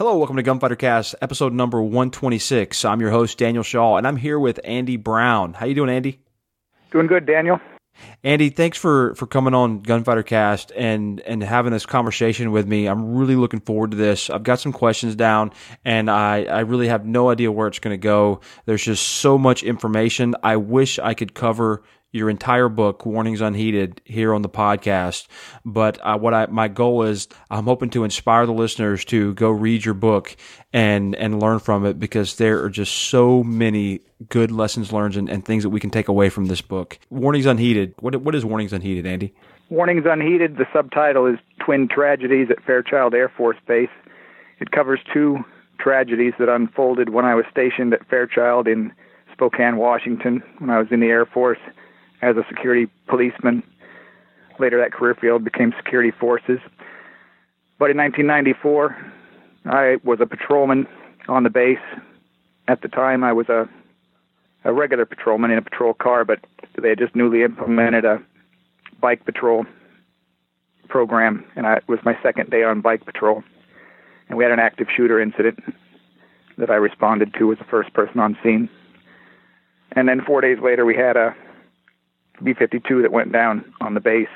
Hello, welcome to Gunfighter Cast, episode number 126. I'm your host, Daniel Shaw, and I'm here with Andy Brown. How you doing, Andy? Doing good, Daniel. Andy, thanks for, for coming on Gunfighter Cast and, and having this conversation with me. I'm really looking forward to this. I've got some questions down and I, I really have no idea where it's going to go. There's just so much information. I wish I could cover your entire book, Warnings Unheeded, here on the podcast. But uh, what I my goal is, I'm hoping to inspire the listeners to go read your book and and learn from it because there are just so many good lessons learned and, and things that we can take away from this book. Warnings Unheeded. What what is Warnings Unheeded, Andy? Warnings Unheeded. The subtitle is Twin Tragedies at Fairchild Air Force Base. It covers two tragedies that unfolded when I was stationed at Fairchild in Spokane, Washington, when I was in the Air Force as a security policeman. Later, that career field became security forces. But in 1994, I was a patrolman on the base. At the time, I was a a regular patrolman in a patrol car, but they had just newly implemented a bike patrol program, and I, it was my second day on bike patrol. And we had an active shooter incident that I responded to as the first person on scene. And then four days later, we had a B-52 that went down on the base,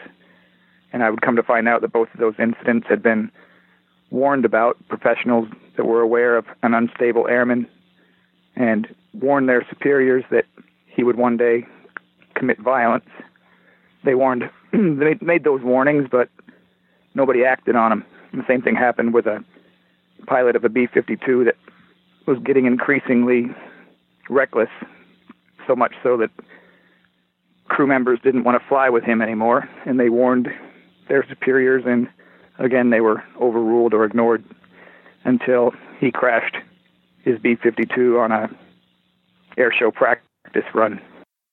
and I would come to find out that both of those incidents had been warned about. Professionals that were aware of an unstable airman and warned their superiors that he would one day commit violence. They warned, they made those warnings, but nobody acted on them. And the same thing happened with a pilot of a B-52 that was getting increasingly reckless, so much so that crew members didn't want to fly with him anymore, and they warned their superiors, and again they were overruled or ignored until he crashed his B-52 on a air show practice run.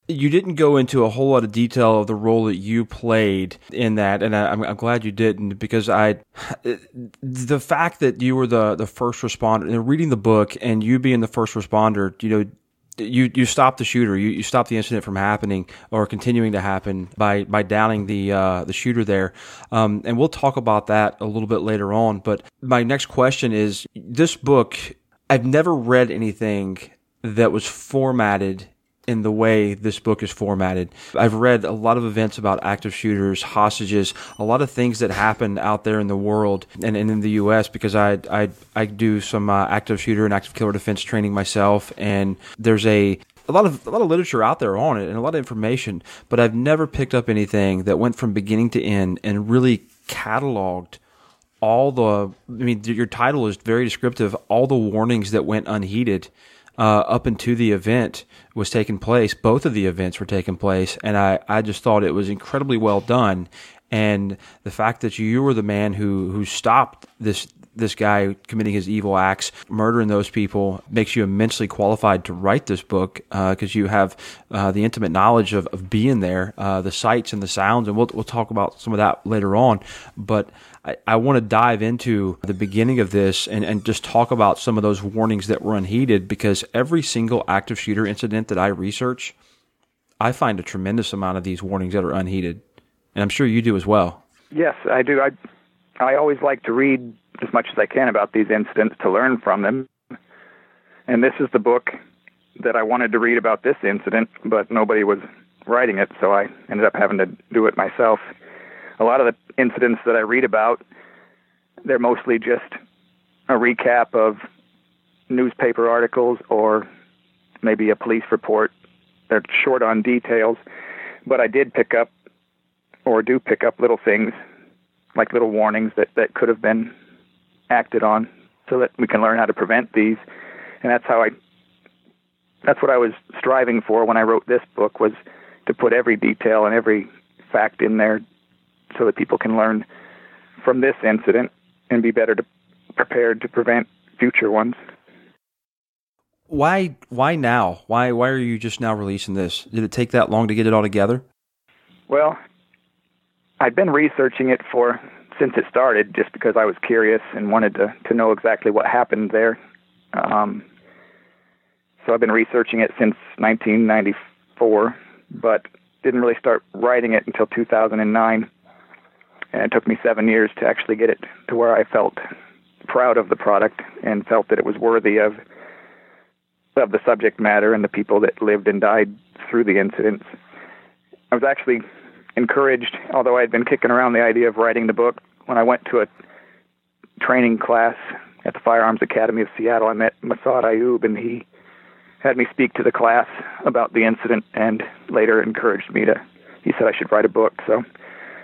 You didn't go into a whole lot of detail of the role that you played in that, and I, am glad you didn't because I, the fact that you were the the first responder, and reading the book, and you being the first responder, you know, you you stop the shooter. You you stop the incident from happening or continuing to happen by by downing the uh, the shooter there. Um, and we'll talk about that a little bit later on. But my next question is: this book. I've never read anything that was formatted in the way this book is formatted. I've read a lot of events about active shooters, hostages, a lot of things that happen out there in the world and, and in the U.S. because I I, I do some uh, active shooter and active killer defense training myself, and there's a a lot of a lot of literature out there on it and a lot of information, but I've never picked up anything that went from beginning to end and really cataloged all the I mean your title is very descriptive all the warnings that went unheeded uh, up into the event was taking place. Both of the events were taking place, and I, I just thought it was incredibly well done. And the fact that you were the man who who stopped this this guy committing his evil acts, murdering those people, makes you immensely qualified to write this book because uh, you have uh, the intimate knowledge of, of being there, uh, the sights and the sounds, and we'll we'll talk about some of that later on. But I, I want to dive into the beginning of this and, and just talk about some of those warnings that were unheeded because every single active shooter incident that I research, I find a tremendous amount of these warnings that are unheeded. And I'm sure you do as well. Yes, I do. I I always like to read as much as I can about these incidents to learn from them. And this is the book that I wanted to read about this incident, but nobody was writing it, so I ended up having to do it myself a lot of the incidents that I read about, they're mostly just a recap of newspaper articles or maybe a police report. They're short on details, but I did pick up or do pick up little things like little warnings that, that could have been acted on so that we can learn how to prevent these. And that's how I that's what I was striving for when I wrote this book was to put every detail and every fact in there so that people can learn from this incident and be better to, prepared to prevent future ones. Why why now? Why why are you just now releasing this? Did it take that long to get it all together? Well, I've been researching it for since it started, just because I was curious and wanted to to know exactly what happened there. Um, so I've been researching it since 1994, but didn't really start writing it until 2009 and it took me seven years to actually get it to where I felt proud of the product and felt that it was worthy of of the subject matter and the people that lived and died through the incidents. I was actually encouraged, although I had been kicking around the idea of writing the book, when I went to a training class at the Firearms Academy of Seattle, I met Massad Ayoob, and he had me speak to the class about the incident and later encouraged me to, he said I should write a book. So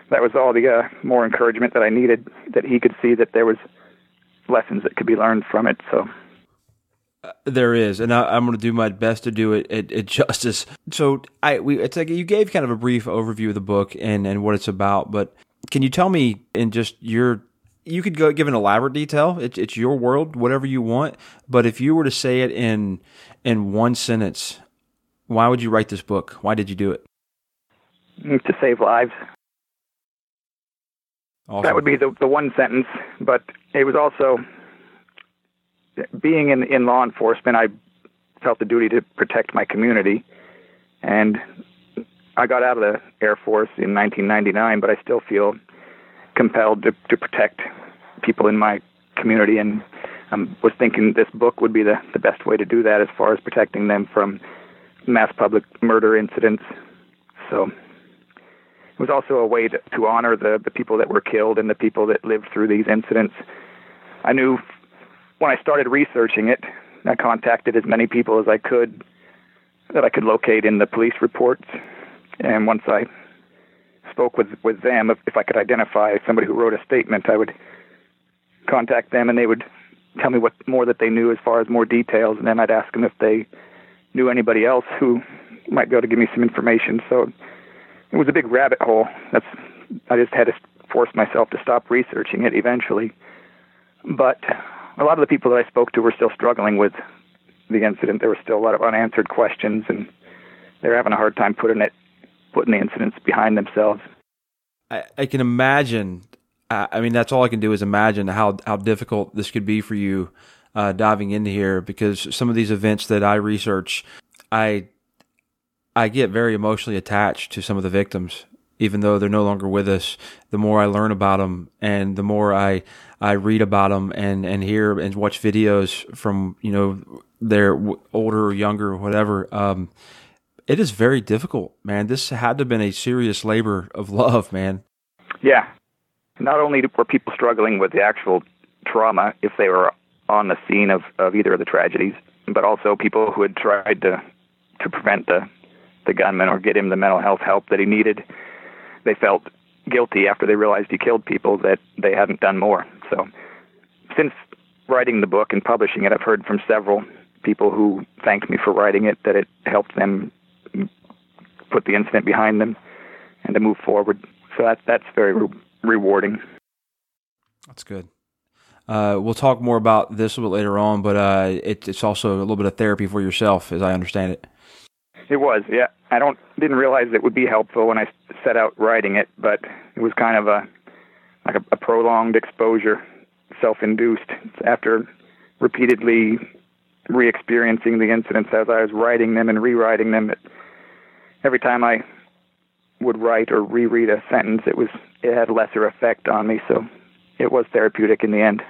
that was all the uh, more encouragement that I needed, that he could see that there was lessons that could be learned from it. So uh, there is, and I, am going to do my best to do it, it, it justice. So I, we, it's like you gave kind of a brief overview of the book and and what it's about, but can you tell me in just your you could go give an elaborate detail. It, it's your world, whatever you want. But if you were to say it in in one sentence, why would you write this book? Why did you do it? To save lives. Awesome. That would be the the one sentence. But it was also being in in law enforcement. I felt the duty to protect my community, and I got out of the Air Force in 1999. But I still feel compelled to, to protect people in my community and um, was thinking this book would be the, the best way to do that as far as protecting them from mass public murder incidents. So it was also a way to, to honor the, the people that were killed and the people that lived through these incidents. I knew when I started researching it, I contacted as many people as I could that I could locate in the police reports. And once I spoke with with them. If, if I could identify somebody who wrote a statement, I would contact them, and they would tell me what more that they knew as far as more details, and then I'd ask them if they knew anybody else who might be able to give me some information. So it was a big rabbit hole. That's I just had to force myself to stop researching it eventually. But a lot of the people that I spoke to were still struggling with the incident. There were still a lot of unanswered questions, and they were having a hard time putting it putting the incidents behind themselves. I, I can imagine. I mean, that's all I can do is imagine how how difficult this could be for you uh, diving into here because some of these events that I research, I I get very emotionally attached to some of the victims, even though they're no longer with us. The more I learn about them, and the more I I read about them and and hear and watch videos from you know their older or younger or whatever. Um, it is very difficult, man. This had to have been a serious labor of love, man. Yeah. Not only were people struggling with the actual trauma if they were on the scene of, of either of the tragedies, but also people who had tried to to prevent the the gunman or get him the mental health help that he needed. They felt guilty after they realized he killed people that they hadn't done more. So, since writing the book and publishing it, I've heard from several people who thanked me for writing it that it helped them put the incident behind them and to move forward. So that that's very re- rewarding. That's good. Uh, we'll talk more about this a little bit later on, but uh, it, it's also a little bit of therapy for yourself, as I understand it. It was, yeah. I don't didn't realize it would be helpful when I set out writing it, but it was kind of a like a, a prolonged exposure, self-induced. After repeatedly re-experiencing the incidents as I was writing them and rewriting them, it every time I would write or reread a sentence, it was it had lesser effect on me. So it was therapeutic in the end.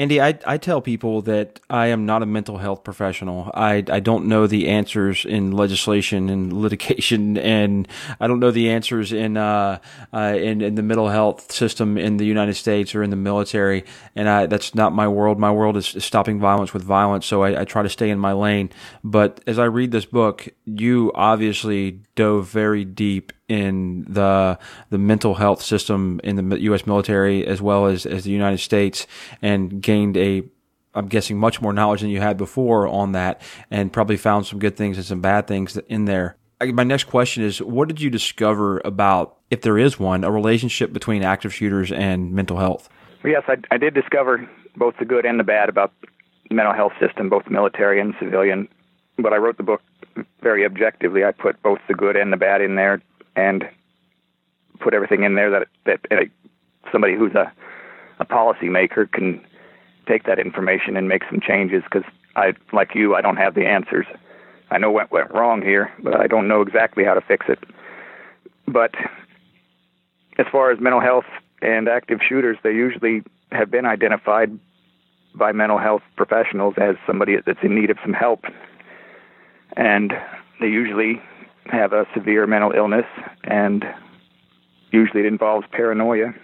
Andy, I, I tell people that I am not a mental health professional. I, I don't know the answers in legislation and litigation, and I don't know the answers in uh, uh, in, in the mental health system in the United States or in the military. And I, that's not my world. My world is stopping violence with violence. So I, I try to stay in my lane. But as I read this book, you obviously dove very deep in the the mental health system in the U.S. military as well as as the United States, and gained a I'm guessing much more knowledge than you had before on that, and probably found some good things and some bad things in there. My next question is, what did you discover about, if there is one, a relationship between active shooters and mental health? Yes, I, I did discover both the good and the bad about the mental health system, both military and civilian. But I wrote the book very objectively. I put both the good and the bad in there and put everything in there that that somebody who's a a policymaker can take that information and make some changes because I like you I don't have the answers. I know what went wrong here, but I don't know exactly how to fix it. But as far as mental health and active shooters, they usually have been identified by mental health professionals as somebody that's in need of some help. And they usually have a severe mental illness, and usually it involves paranoia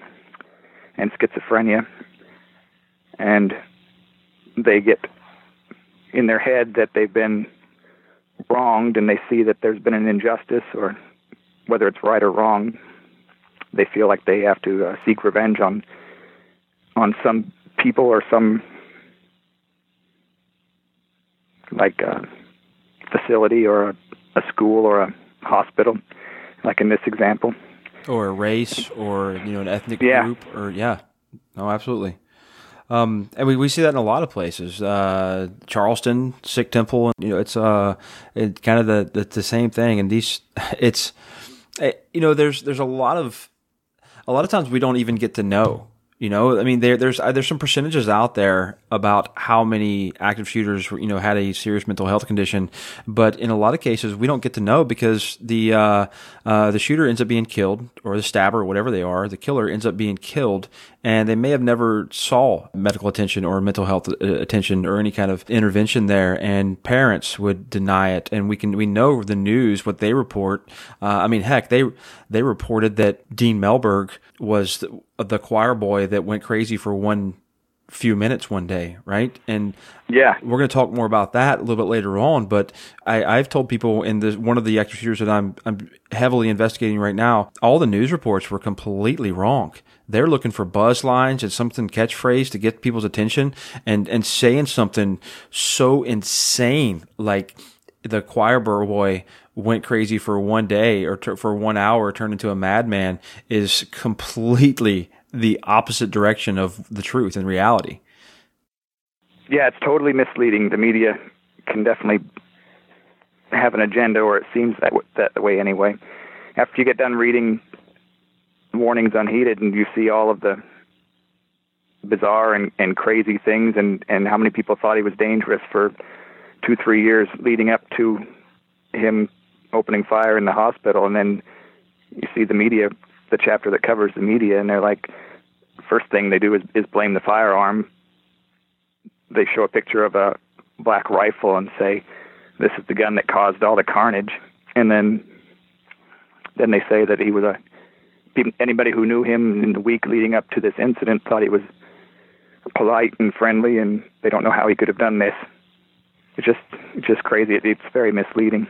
and schizophrenia. And they get in their head that they've been wronged and they see that there's been an injustice or whether it's right or wrong they feel like they have to uh, seek revenge on on some people or some like a facility or a, a school or a hospital like in this example or a race or you know an ethnic yeah. group or yeah no absolutely um, and we, we see that in a lot of places. Uh, Charleston, Sikh Temple, and you know, it's uh, it kind of the, the, the same thing. And these, it's, it, eh, you know, there's there's a lot of a lot of times we don't even get to know you know, I mean, there, there's uh, there's some percentages out there about how many active shooters, you know, had a serious mental health condition, but in a lot of cases we don't get to know because the uh, uh, the shooter ends up being killed, or the stabber, whatever they are, the killer ends up being killed, and they may have never saw medical attention or mental health uh, attention or any kind of intervention there, and parents would deny it, and we can we know the news what they report. Uh, I mean, heck, they they reported that Dean Mellberg was the, the choir boy that went crazy for one few minutes one day, right? And yeah, we're going to talk more about that a little bit later on. But I, I've told people in this one of the shooters that I'm I'm heavily investigating right now. All the news reports were completely wrong. They're looking for buzz lines and something catchphrase to get people's attention, and and saying something so insane like the choir boy went crazy for one day or t- for one hour, turned into a madman, is completely the opposite direction of the truth and reality. Yeah, it's totally misleading. The media can definitely have an agenda, or it seems that that way anyway. After you get done reading warnings unheeded, and you see all of the bizarre and, and crazy things, and and how many people thought he was dangerous for two, three years leading up to him opening fire in the hospital, and then you see the media, the chapter that covers the media, and they're like, first thing they do is, is blame the firearm. They show a picture of a black rifle and say, "This is the gun that caused all the carnage," and then then they say that he was a anybody who knew him in the week leading up to this incident thought he was polite and friendly, and they don't know how he could have done this. It's just just crazy. It's very misleading.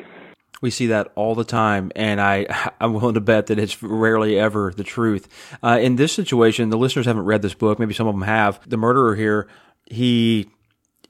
We see that all the time, and I I'm willing to bet that it's rarely ever the truth. Uh, in this situation, the listeners haven't read this book. Maybe some of them have. The murderer here, he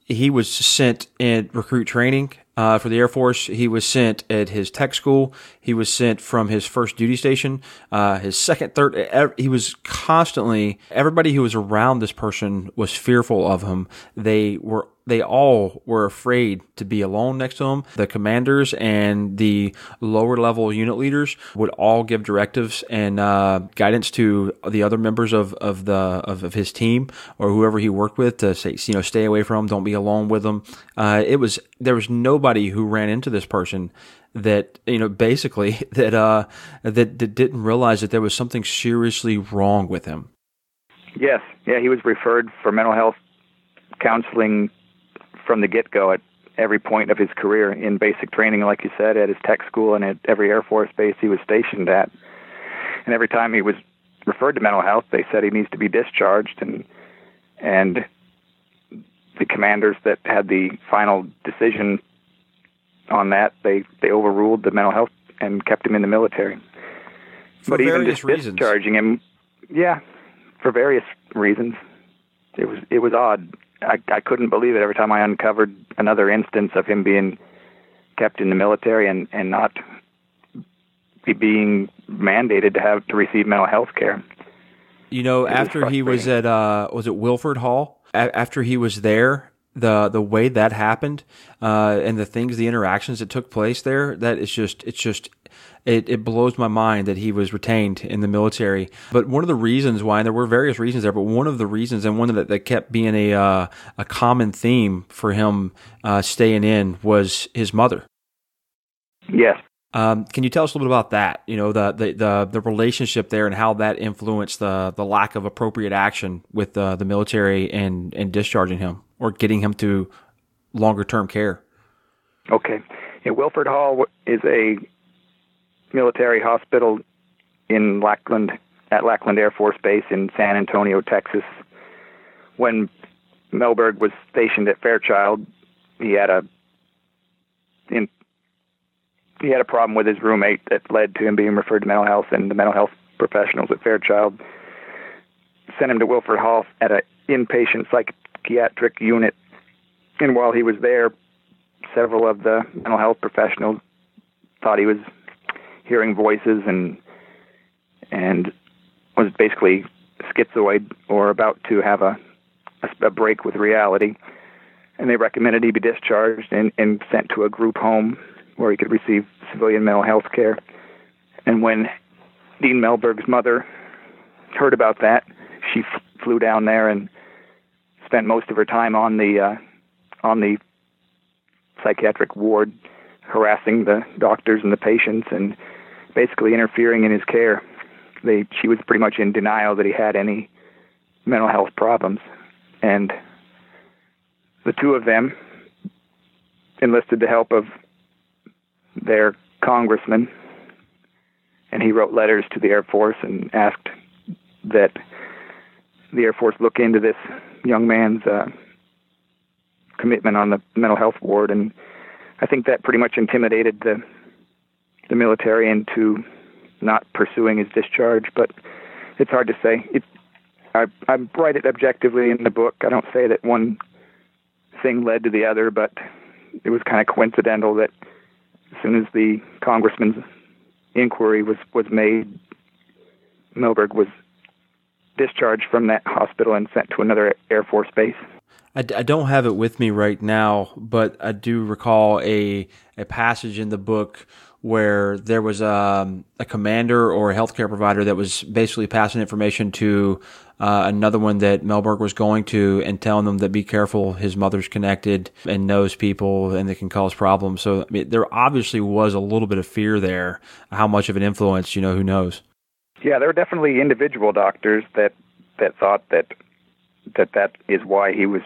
he was sent in recruit training uh, for the Air Force. He was sent at his tech school. He was sent from his first duty station, uh, his second, third. He was constantly. Everybody who was around this person was fearful of him. They were they all were afraid to be alone next to him. The commanders and the lower level unit leaders would all give directives and uh, guidance to the other members of, of the of, of, his team or whoever he worked with to say, you know, stay away from him, don't be alone with him. Uh, it was there was nobody who ran into this person that you know basically that uh that, that didn't realize that there was something seriously wrong with him. Yes, yeah, he was referred for mental health counseling from the get go at every point of his career in basic training, like you said, at his tech school and at every Air Force base he was stationed at. And every time he was referred to mental health, they said he needs to be discharged, and and the commanders that had the final decision on that, they they overruled the mental health and kept him in the military. For but even just reasons. discharging him, yeah, for various reasons, it was it was odd. I, I couldn't believe it every time I uncovered another instance of him being kept in the military and and not be being mandated to have to receive mental health care. You know, it after he was at uh, was it Wilford Hall? A- after he was there, the the way that happened uh, and the things, the interactions that took place there, that is just it's just it, it blows my mind that he was retained in the military. But one of the reasons why, and there were various reasons there, but one of the reasons and one that, that kept being a uh, a common theme for him uh, staying in was his mother. Yes, Um, can you tell us a little bit about that? You know, the, the, the, the, relationship there and how that influenced the, the lack of appropriate action with the, the military and, and discharging him or getting him to longer term care. Okay. Yeah, Wilford Hall is a military hospital in Lackland, at Lackland Air Force Base in San Antonio, Texas. When Mellberg was stationed at Fairchild, he had a in he had a problem with his roommate that led to him being referred to mental health, and the mental health professionals at Fairchild sent him to Wilford Hall at an inpatient psychiatric unit. And while he was there, several of the mental health professionals thought he was hearing voices and and was basically schizoid or about to have a, a, break with reality. And they recommended he be discharged and, and sent to a group home where he could receive civilian mental health care. And when Dean Mellberg's mother heard about that, she f- flew down there and spent most of her time on the uh, on the psychiatric ward, harassing the doctors and the patients, and basically interfering in his care. They she was pretty much in denial that he had any mental health problems, and the two of them enlisted the help of their congressman, and he wrote letters to the Air Force and asked that the Air Force look into this young man's uh, commitment on the mental health ward, and I think that pretty much intimidated the the military into not pursuing his discharge. But it's hard to say. It, I I write it objectively in the book. I don't say that one thing led to the other, but it was kind of coincidental that as soon as the congressman's inquiry was was made, Mellberg was discharged from that hospital and sent to another Air Force base. I, I don't have it with me right now, but I do recall a a passage in the book where there was a, um, a commander or a healthcare provider that was basically passing information to uh, another one that Mellberg was going to and telling them that be careful, his mother's connected and knows people and they can cause problems. So I mean, there obviously was a little bit of fear there. How much of an influence, you know, who knows? Yeah, there were definitely individual doctors that that thought that that that is why he was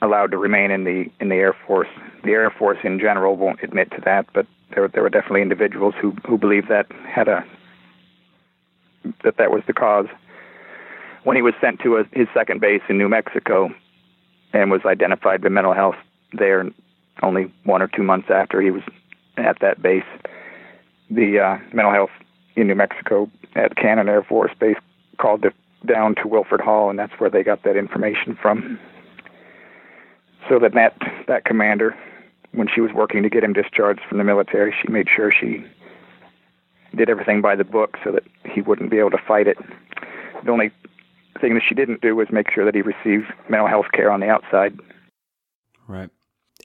allowed to remain in the in the Air Force. The Air Force in general won't admit to that, but there there were definitely individuals who who believed that had a that that was the cause when he was sent to a, his second base in New Mexico and was identified with mental health there only one or two months after he was at that base. The uh, mental health in New Mexico at Cannon Air Force Base called it down to Wilford Hall, and that's where they got that information from. So that that, that commander, when she was working to get him discharged from the military, she made sure she did everything by the book so that he wouldn't be able to fight it. The only thing that she didn't do was make sure that he received mental health care on the outside. Right.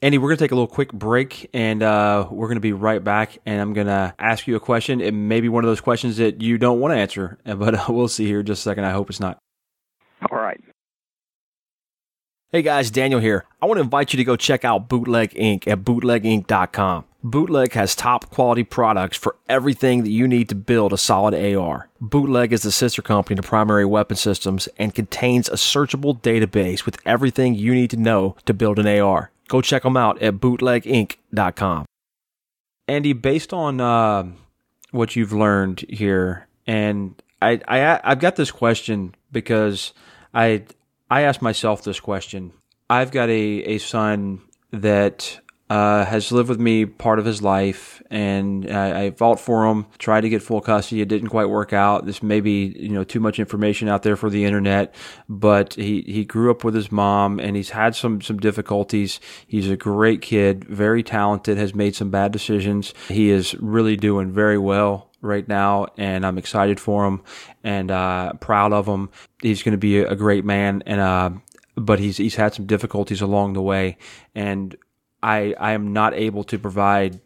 Andy, we're going to take a little quick break and uh, we're going to be right back. And I'm going to ask you a question. It may be one of those questions that you don't want to answer, but uh, we'll see here in just a second. I hope it's not. All right. Hey guys, Daniel here. I want to invite you to go check out Bootleg Inc. at bootleginc.com. Bootleg has top quality products for everything that you need to build a solid AR. Bootleg is the sister company to Primary Weapon Systems and contains a searchable database with everything you need to know to build an AR. Go check them out at bootleginc.com. Andy, based on uh, what you've learned here, and I, I I've got this question because I I asked myself this question. I've got a, a son that uh, has lived with me part of his life, and I, I fought for him. Tried to get full custody. It didn't quite work out. This may be you know too much information out there for the internet, but he he grew up with his mom, and he's had some some difficulties. He's a great kid, very talented. Has made some bad decisions. He is really doing very well right now, and I'm excited for him and uh, proud of him. He's going to be a great man, and uh, but he's he's had some difficulties along the way, and I I am not able to provide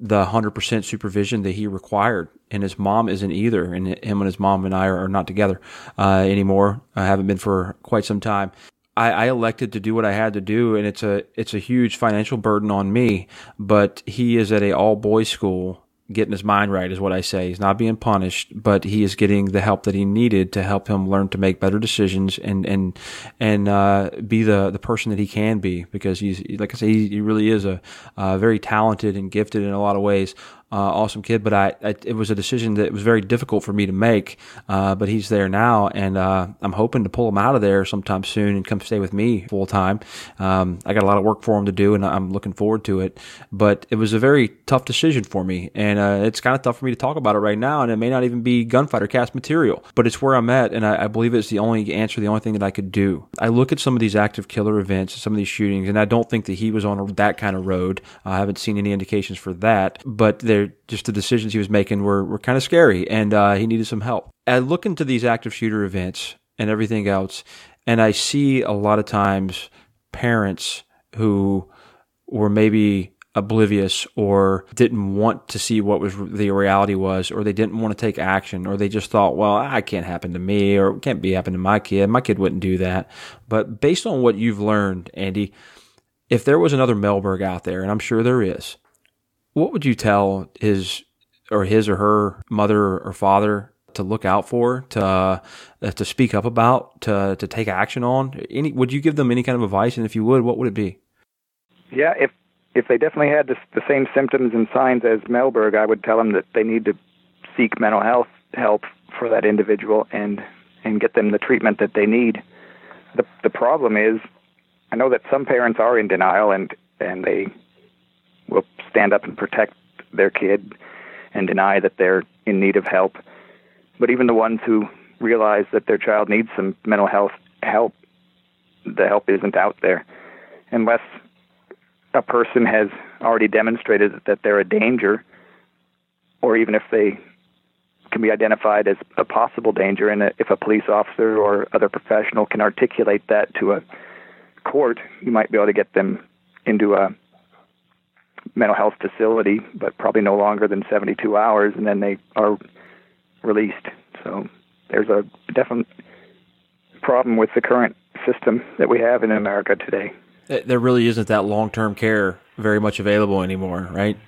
the 100% supervision that he required. And his mom isn't either. And him and his mom and I are, not together uh, anymore. I haven't been for quite some time. I, I, elected to do what I had to do and it's a it's a huge financial burden on me. But he is at a all boys school getting his mind right is what I say. He's not being punished, but he is getting the help that he needed to help him learn to make better decisions and and and uh, be the the person that he can be. Because he's like I say, he, really is a uh, very talented and gifted in a lot of ways uh, awesome kid. But I, I, it was a decision that was very difficult for me to make. Uh, but he's there now, and uh, I'm hoping to pull him out of there sometime soon and come stay with me full time. Um, I got a lot of work for him to do, and I'm looking forward to it. But it was a very tough decision for me, and uh, it's kind of tough for me to talk about it right now. And it may not even be gunfighter cast material, but it's where I'm at, and I, I believe it's the only answer, the only thing that I could do. I look at some of these active killer events, some of these shootings, and I don't think that he was on that kind of road. I haven't seen any indications for that, but there just the decisions he was making were, were kind of scary and uh, he needed some help. I look into these active shooter events and everything else, and I see a lot of times parents who were maybe oblivious or didn't want to see what was the reality was or they didn't want to take action or they just thought well I can't happen to me or it can't be happen to my kid my kid wouldn't do that but based on what you've learned Andy if there was another Mellberg out there and I'm sure there is what would you tell his or his or her mother or father to look out for, to uh, to speak up about, to to take action on? Any would you give them any kind of advice? And if you would, what would it be? Yeah, if if they definitely had the, the same symptoms and signs as Mellberg, I would tell them that they need to seek mental health help for that individual and and get them the treatment that they need. The the problem is, I know that some parents are in denial and and they will stand up and protect their kid and deny that they're in need of help. But even the ones who realize that their child needs some mental health help, the help isn't out there unless a person has already demonstrated that they're a danger, or even if they can be identified as a possible danger, and if a police officer or other professional can articulate that to a court, you might be able to get them into a mental health facility, but probably no longer than 72 hours, and then they are released. So there's a definite problem with the current system that we have in America today. There really isn't that long term care very much available anymore, right?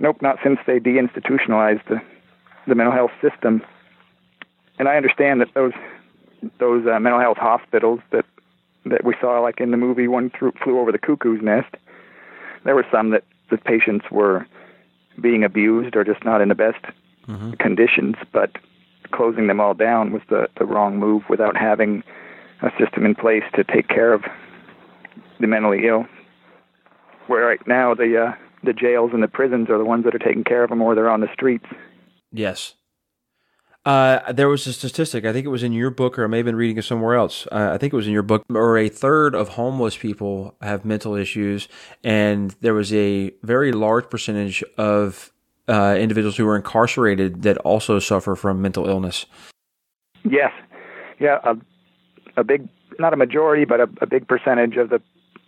Nope, not since they deinstitutionalized the, the mental health system. And I understand that those those uh, mental health hospitals that that we saw, like in the movie One Flew Over the Cuckoo's Nest, there were some that the patients were being abused or just not in the best mm-hmm. conditions, but closing them all down was the, the wrong move without having a system in place to take care of the mentally ill. Where right now the uh, the jails and the prisons are the ones that are taking care of them, or they're on the streets. Yes, uh, there was a statistic. I think it was in your book, or I may have been reading it somewhere else. Uh, I think it was in your book. Or a third of homeless people have mental issues, and there was a very large percentage of uh, individuals who were incarcerated that also suffer from mental illness. Yes, yeah, a, a big, not a majority, but a, a big percentage of the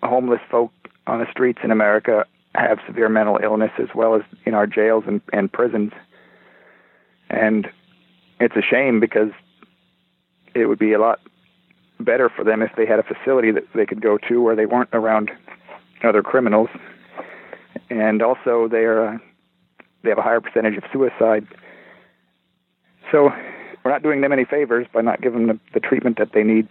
homeless folk on the streets in America have severe mental illness, as well as in our jails and, and prisons. And it's a shame because it would be a lot better for them if they had a facility that they could go to where they weren't around other criminals. And also, they are uh, they have a higher percentage of suicide. So we're not doing them any favors by not giving them the, the treatment that they need.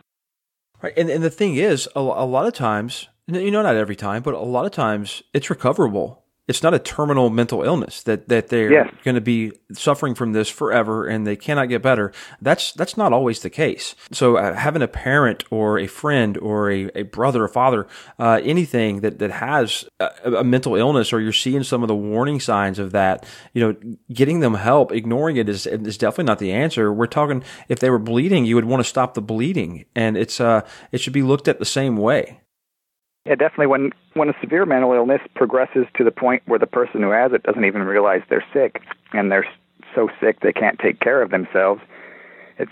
Right, and and the thing is, a, a lot of times, you know, not every time, but a lot of times, it's recoverable it's not a terminal mental illness that that they're yes. going to be suffering from this forever and they cannot get better. That's that's not always the case. So uh, having a parent or a friend or a, a brother or father, uh, anything that that has a, a, mental illness or you're seeing some of the warning signs of that, you know, getting them help, ignoring it is is definitely not the answer. We're talking if they were bleeding, you would want to stop the bleeding, and it's uh it should be looked at the same way. Yeah, definitely. When when a severe mental illness progresses to the point where the person who has it doesn't even realize they're sick, and they're so sick they can't take care of themselves, it's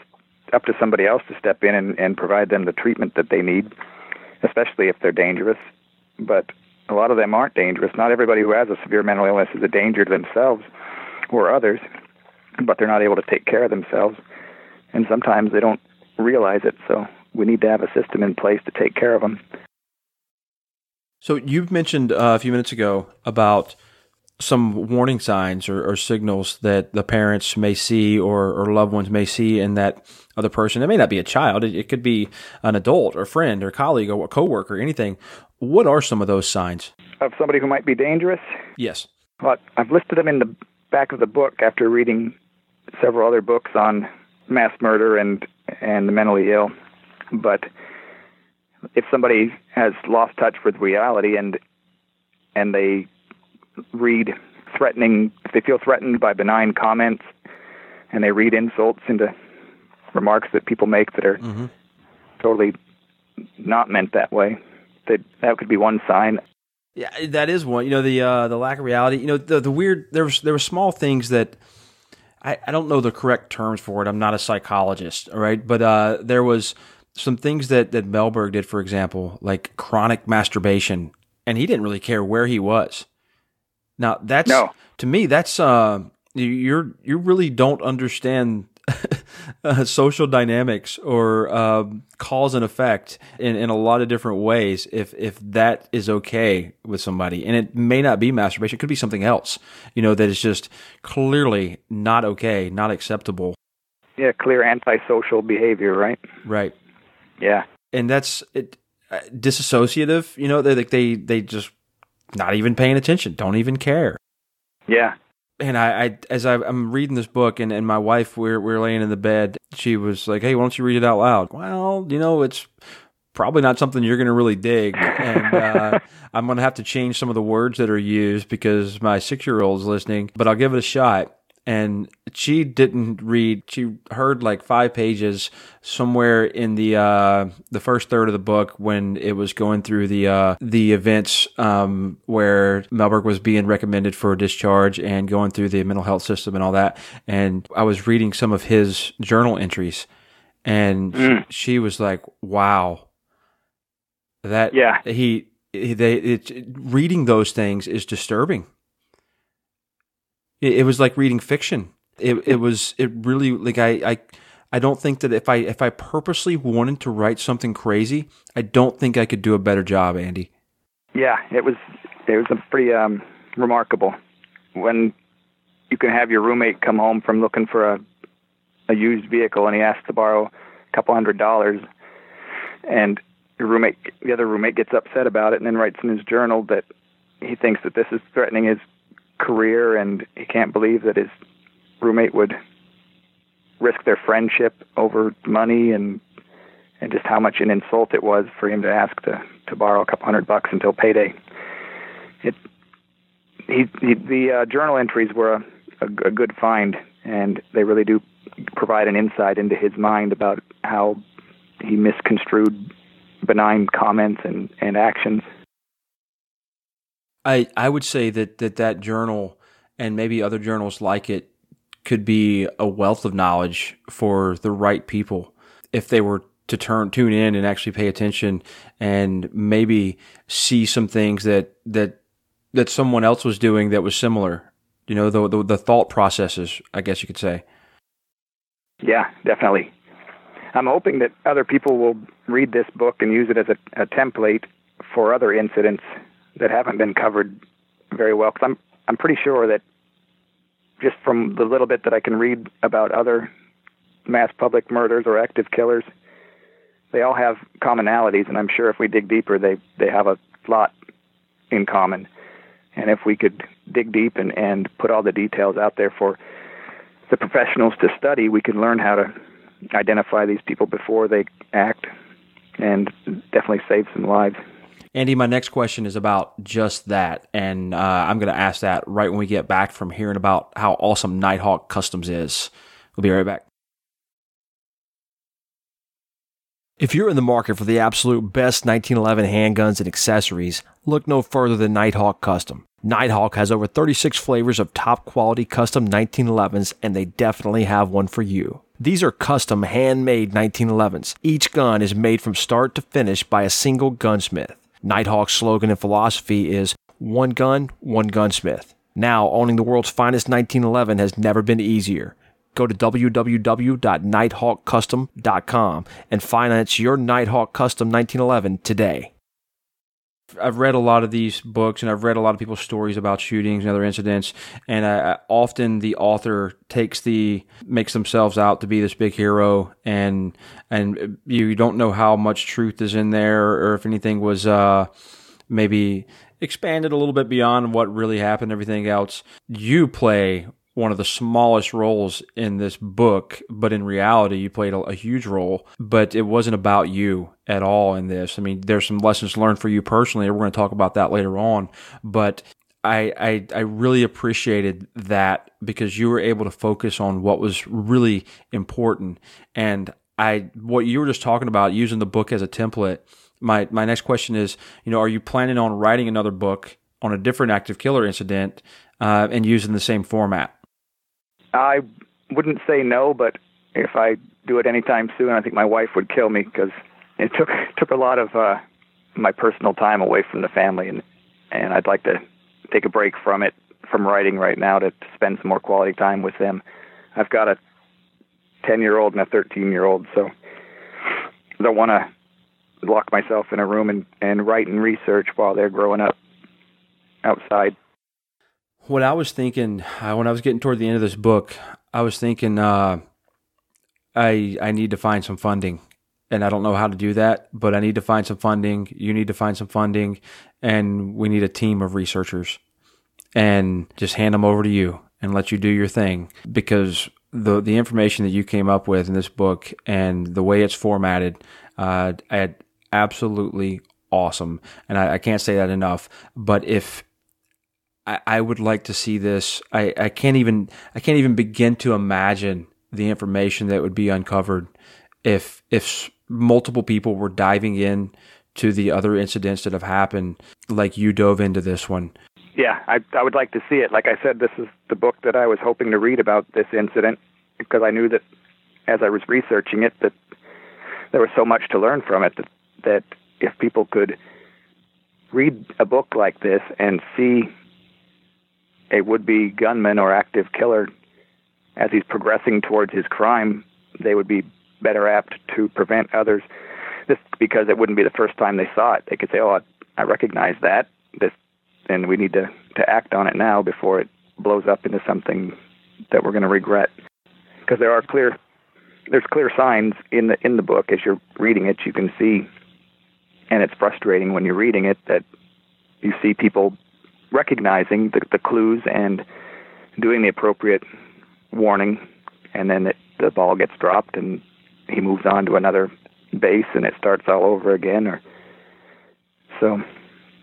up to somebody else to step in and, and provide them the treatment that they need, especially if they're dangerous. But a lot of them aren't dangerous. Not everybody who has a severe mental illness is a danger to themselves or others, but they're not able to take care of themselves, and sometimes they don't realize it. So we need to have a system in place to take care of them. So you mentioned uh, a few minutes ago about some warning signs or, or, signals that the parents may see or, or, loved ones may see in that other person. It may not be a child. It, it, could be an adult or friend or colleague or a coworker, anything. What are some of those signs? Of somebody who might be dangerous? Yes. Well, I've listed them in the back of the book after reading several other books on mass murder and, and the mentally ill. But if somebody has lost touch with reality and and they read threatening, if they feel threatened by benign comments and they read insults into remarks that people make that are mm-hmm. totally not meant that way, that that could be one sign. Yeah, that is one. You know, the uh, the lack of reality. You know, the the weird. There was there were small things that I, I don't know the correct terms for it. I'm not a psychologist, all right, but uh, there was some things that that Mellberg did, for example, like chronic masturbation, and he didn't really care where he was. Now that's no. to me that's uh you're you really don't understand uh, social dynamics or uh, cause and effect in, in a lot of different ways if if that is okay with somebody. And it may not be masturbation. It could be something else you know that is just clearly not okay not acceptable. Yeah clear antisocial behavior right? Right yeah and that's it uh, disassociative you know they they they just not even paying attention, don't even care. Yeah. And I, I as I, am reading this book, and, and my wife, we're we're laying in the bed. She was like, "Hey, why don't you read it out loud?" Well, you know, it's probably not something you're going to really dig, and uh, I'm going to have to change some of the words that are used because my six year old's listening. But I'll give it a shot and she didn't read she heard like five pages somewhere in the uh, the first third of the book when it was going through the uh, the events um, where Mellberg was being recommended for discharge and going through the mental health system and all that. And I was reading some of his journal entries and mm. she was like wow. That yeah. he, he they it, reading those things is disturbing it, it was like reading fiction. It it was it really like I I I don't think that if I if I purposely wanted to write something crazy, I don't think I could do a better job, Andy. Yeah, it was it was a pretty um, remarkable when you can have your roommate come home from looking for a a used vehicle and he asks to borrow a couple hundred dollars and your roommate the other roommate gets upset about it and then writes in his journal that he thinks that this is threatening his career, and he can't believe that his roommate would risk their friendship over money and and just how much an insult it was for him to ask to to borrow a couple hundred bucks until payday. It he, he the uh, journal entries were a, a, a good find, and they really do provide an insight into his mind about how he misconstrued benign comments and and actions. I, I would say that, that that journal and maybe other journals like it could be a wealth of knowledge for the right people if they were to turn tune in and actually pay attention and maybe see some things that that that someone else was doing that was similar you know the the, the thought processes i guess you could say. Yeah definitely. I'm hoping that other people will read this book and use it as a, a template for other incidents that haven't been covered very well. Because I'm I'm pretty sure that just from the little bit that I can read about other mass public murders or active killers, they all have commonalities, and I'm sure if we dig deeper, they they have a lot in common. And if we could dig deep and, and put all the details out there for the professionals to study, we could learn how to identify these people before they act and definitely save some lives. Andy, my next question is about just that. And uh, I'm going to ask that right when we get back from hearing about how awesome Nighthawk Customs is. We'll be right back. If you're in the market for the absolute best 1911 handguns and accessories, look no further than Nighthawk Custom. Nighthawk has over 36 flavors of top quality custom 1911s, and they definitely have one for you. These are custom handmade 1911s. Each gun is made from start to finish by a single gunsmith. Nighthawk's slogan and philosophy is one gun, one gunsmith. Now, owning the world's finest 1911 has never been easier. Go to www.nighthawkcustom.com and finance your Nighthawk Custom 1911 today. I've read a lot of these books and I've read a lot of people's stories about shootings and other incidents. And I, I, often the author takes the makes themselves out to be this big hero, and and you don't know how much truth is in there, or if anything was uh, maybe expanded a little bit beyond what really happened. Everything else, you play one of the smallest roles in this book, but in reality, you played a, a, huge role. But it wasn't about you at all in this. I mean, there's some lessons learned for you personally. We're going to talk about that later on. But I, I, I really appreciated that because you were able to focus on what was really important. And I, what you were just talking about, using the book as a template. My, my next question is, you know, are you planning on writing another book on a different active killer incident uh, and using the same format? I wouldn't say no, but if I do it anytime soon, I think my wife would kill me because it took took a lot of uh, my personal time away from the family, and and I'd like to take a break from it, from writing right now, to, spend some more quality time with them. I've got a ten year old and a thirteen year old, so I don't want to lock myself in a room and and write and research while they're growing up outside what I was thinking uh, when I was getting toward the end of this book, I was thinking uh, I I need to find some funding, and I don't know how to do that, but I need to find some funding. You need to find some funding, and we need a team of researchers, and just hand them over to you and let you do your thing. Because the the information that you came up with in this book and the way it's formatted, uh, absolutely awesome, and I, I can't say that enough. But if I, I would like to see this. I, I can't even I can't even begin to imagine the information that would be uncovered if if multiple people were diving in to the other incidents that have happened like you dove into this one. Yeah, I I would like to see it. Like I said, this is the book that I was hoping to read about this incident because I knew that as I was researching it that there was so much to learn from it that, that if people could read a book like this and see a would-be gunman or active killer, as he's progressing towards his crime, they would be better apt to prevent others. This because it wouldn't be the first time they saw it. They could say, "Oh, I recognize that. This, and we need to to act on it now before it blows up into something that we're going to regret." Because there are clear there's clear signs in the in the book as you're reading it. You can see, and it's frustrating when you're reading it that you see people recognizing the, the clues and doing the appropriate warning, and then it, the ball gets dropped and he moves on to another base and it starts all over again. Or so,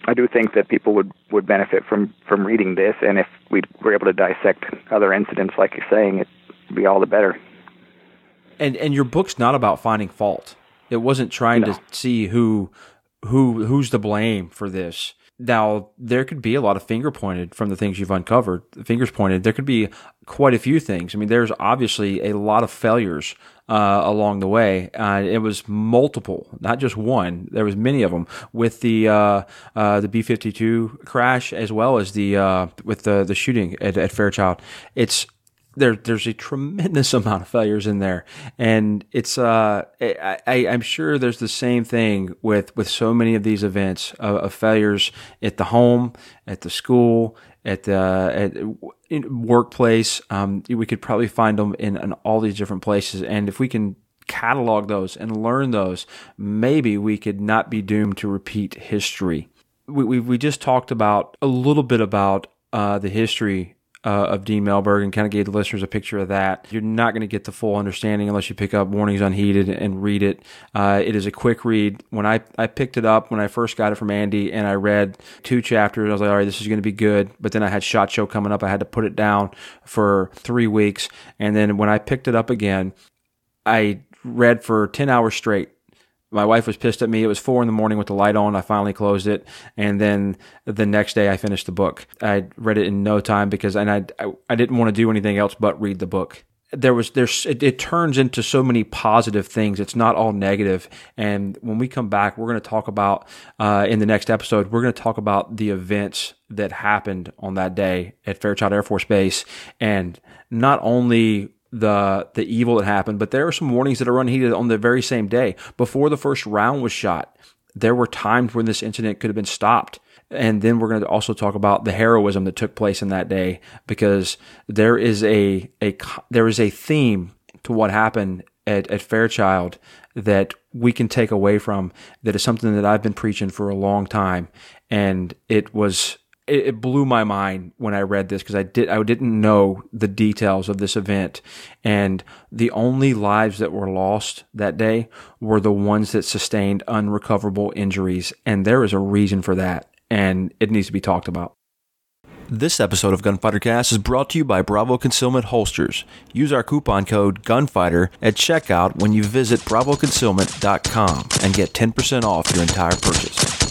I do think that people would would benefit from from reading this, and if we were able to dissect other incidents, like you're saying, it'd be all the better. And and your book's not about finding fault. It wasn't trying no. to see who who who's to blame for this. Now, there could be a lot of finger pointed from the things you've uncovered. fingers pointed. There could be quite a few things. I mean, there's obviously a lot of failures uh, along the way. Uh, it was multiple, not just one. There was many of them with the uh, uh the B fifty two crash as well as the uh, with the the shooting at, at Fairchild. It's there there's a tremendous amount of failures in there. And it's uh I, am sure there's the same thing with with so many of these events of, of failures at the home at the school at the at workplace. Um we could probably find them in, in all these different places. And if we can catalog those and learn those maybe we could not be doomed to repeat history. We, we, we just talked about a little bit about uh, the history uh, of Dean Mellberg and kind of gave the listeners a picture of that. You're not going to get the full understanding unless you pick up Warnings Unheeded and read it. Uh, it is a quick read. When I, I picked it up when I first got it from Andy and I read two chapters, I was like, all right, this is going to be good. But then I had SHOT Show coming up. I had to put it down for three weeks. And then when I picked it up again, I read for 10 hours straight my wife was pissed at me. It was four in the morning with the light on. I finally closed it, and then the next day I finished the book. I read it in no time because, and I I, I didn't want to do anything else but read the book. There was there's it, it turns into so many positive things. It's not all negative. And when we come back, we're going to talk about uh, in the next episode. We're going to talk about the events that happened on that day at Fairchild Air Force Base, and not only the the evil that happened, but there are some warnings that are unheeded on the very same day before the first round was shot. there were times when this incident could have been stopped. And then we're going to also talk about the heroism that took place in that day because there is a, a there is a theme to what happened at, at Fairchild that we can take away from that is something that I've been preaching for a long time. And it was it, it blew my mind when I read this because I did I didn't know the details of this event, and the only lives that were lost that day were the ones that sustained unrecoverable injuries, and there is a reason for that, and it needs to be talked about. This episode of Gunfighter Cast is brought to you by Bravo Concealment Holsters. Use our coupon code GUNFIGHTER at checkout when you visit bravoconcealment.com and get 10% off your entire purchase.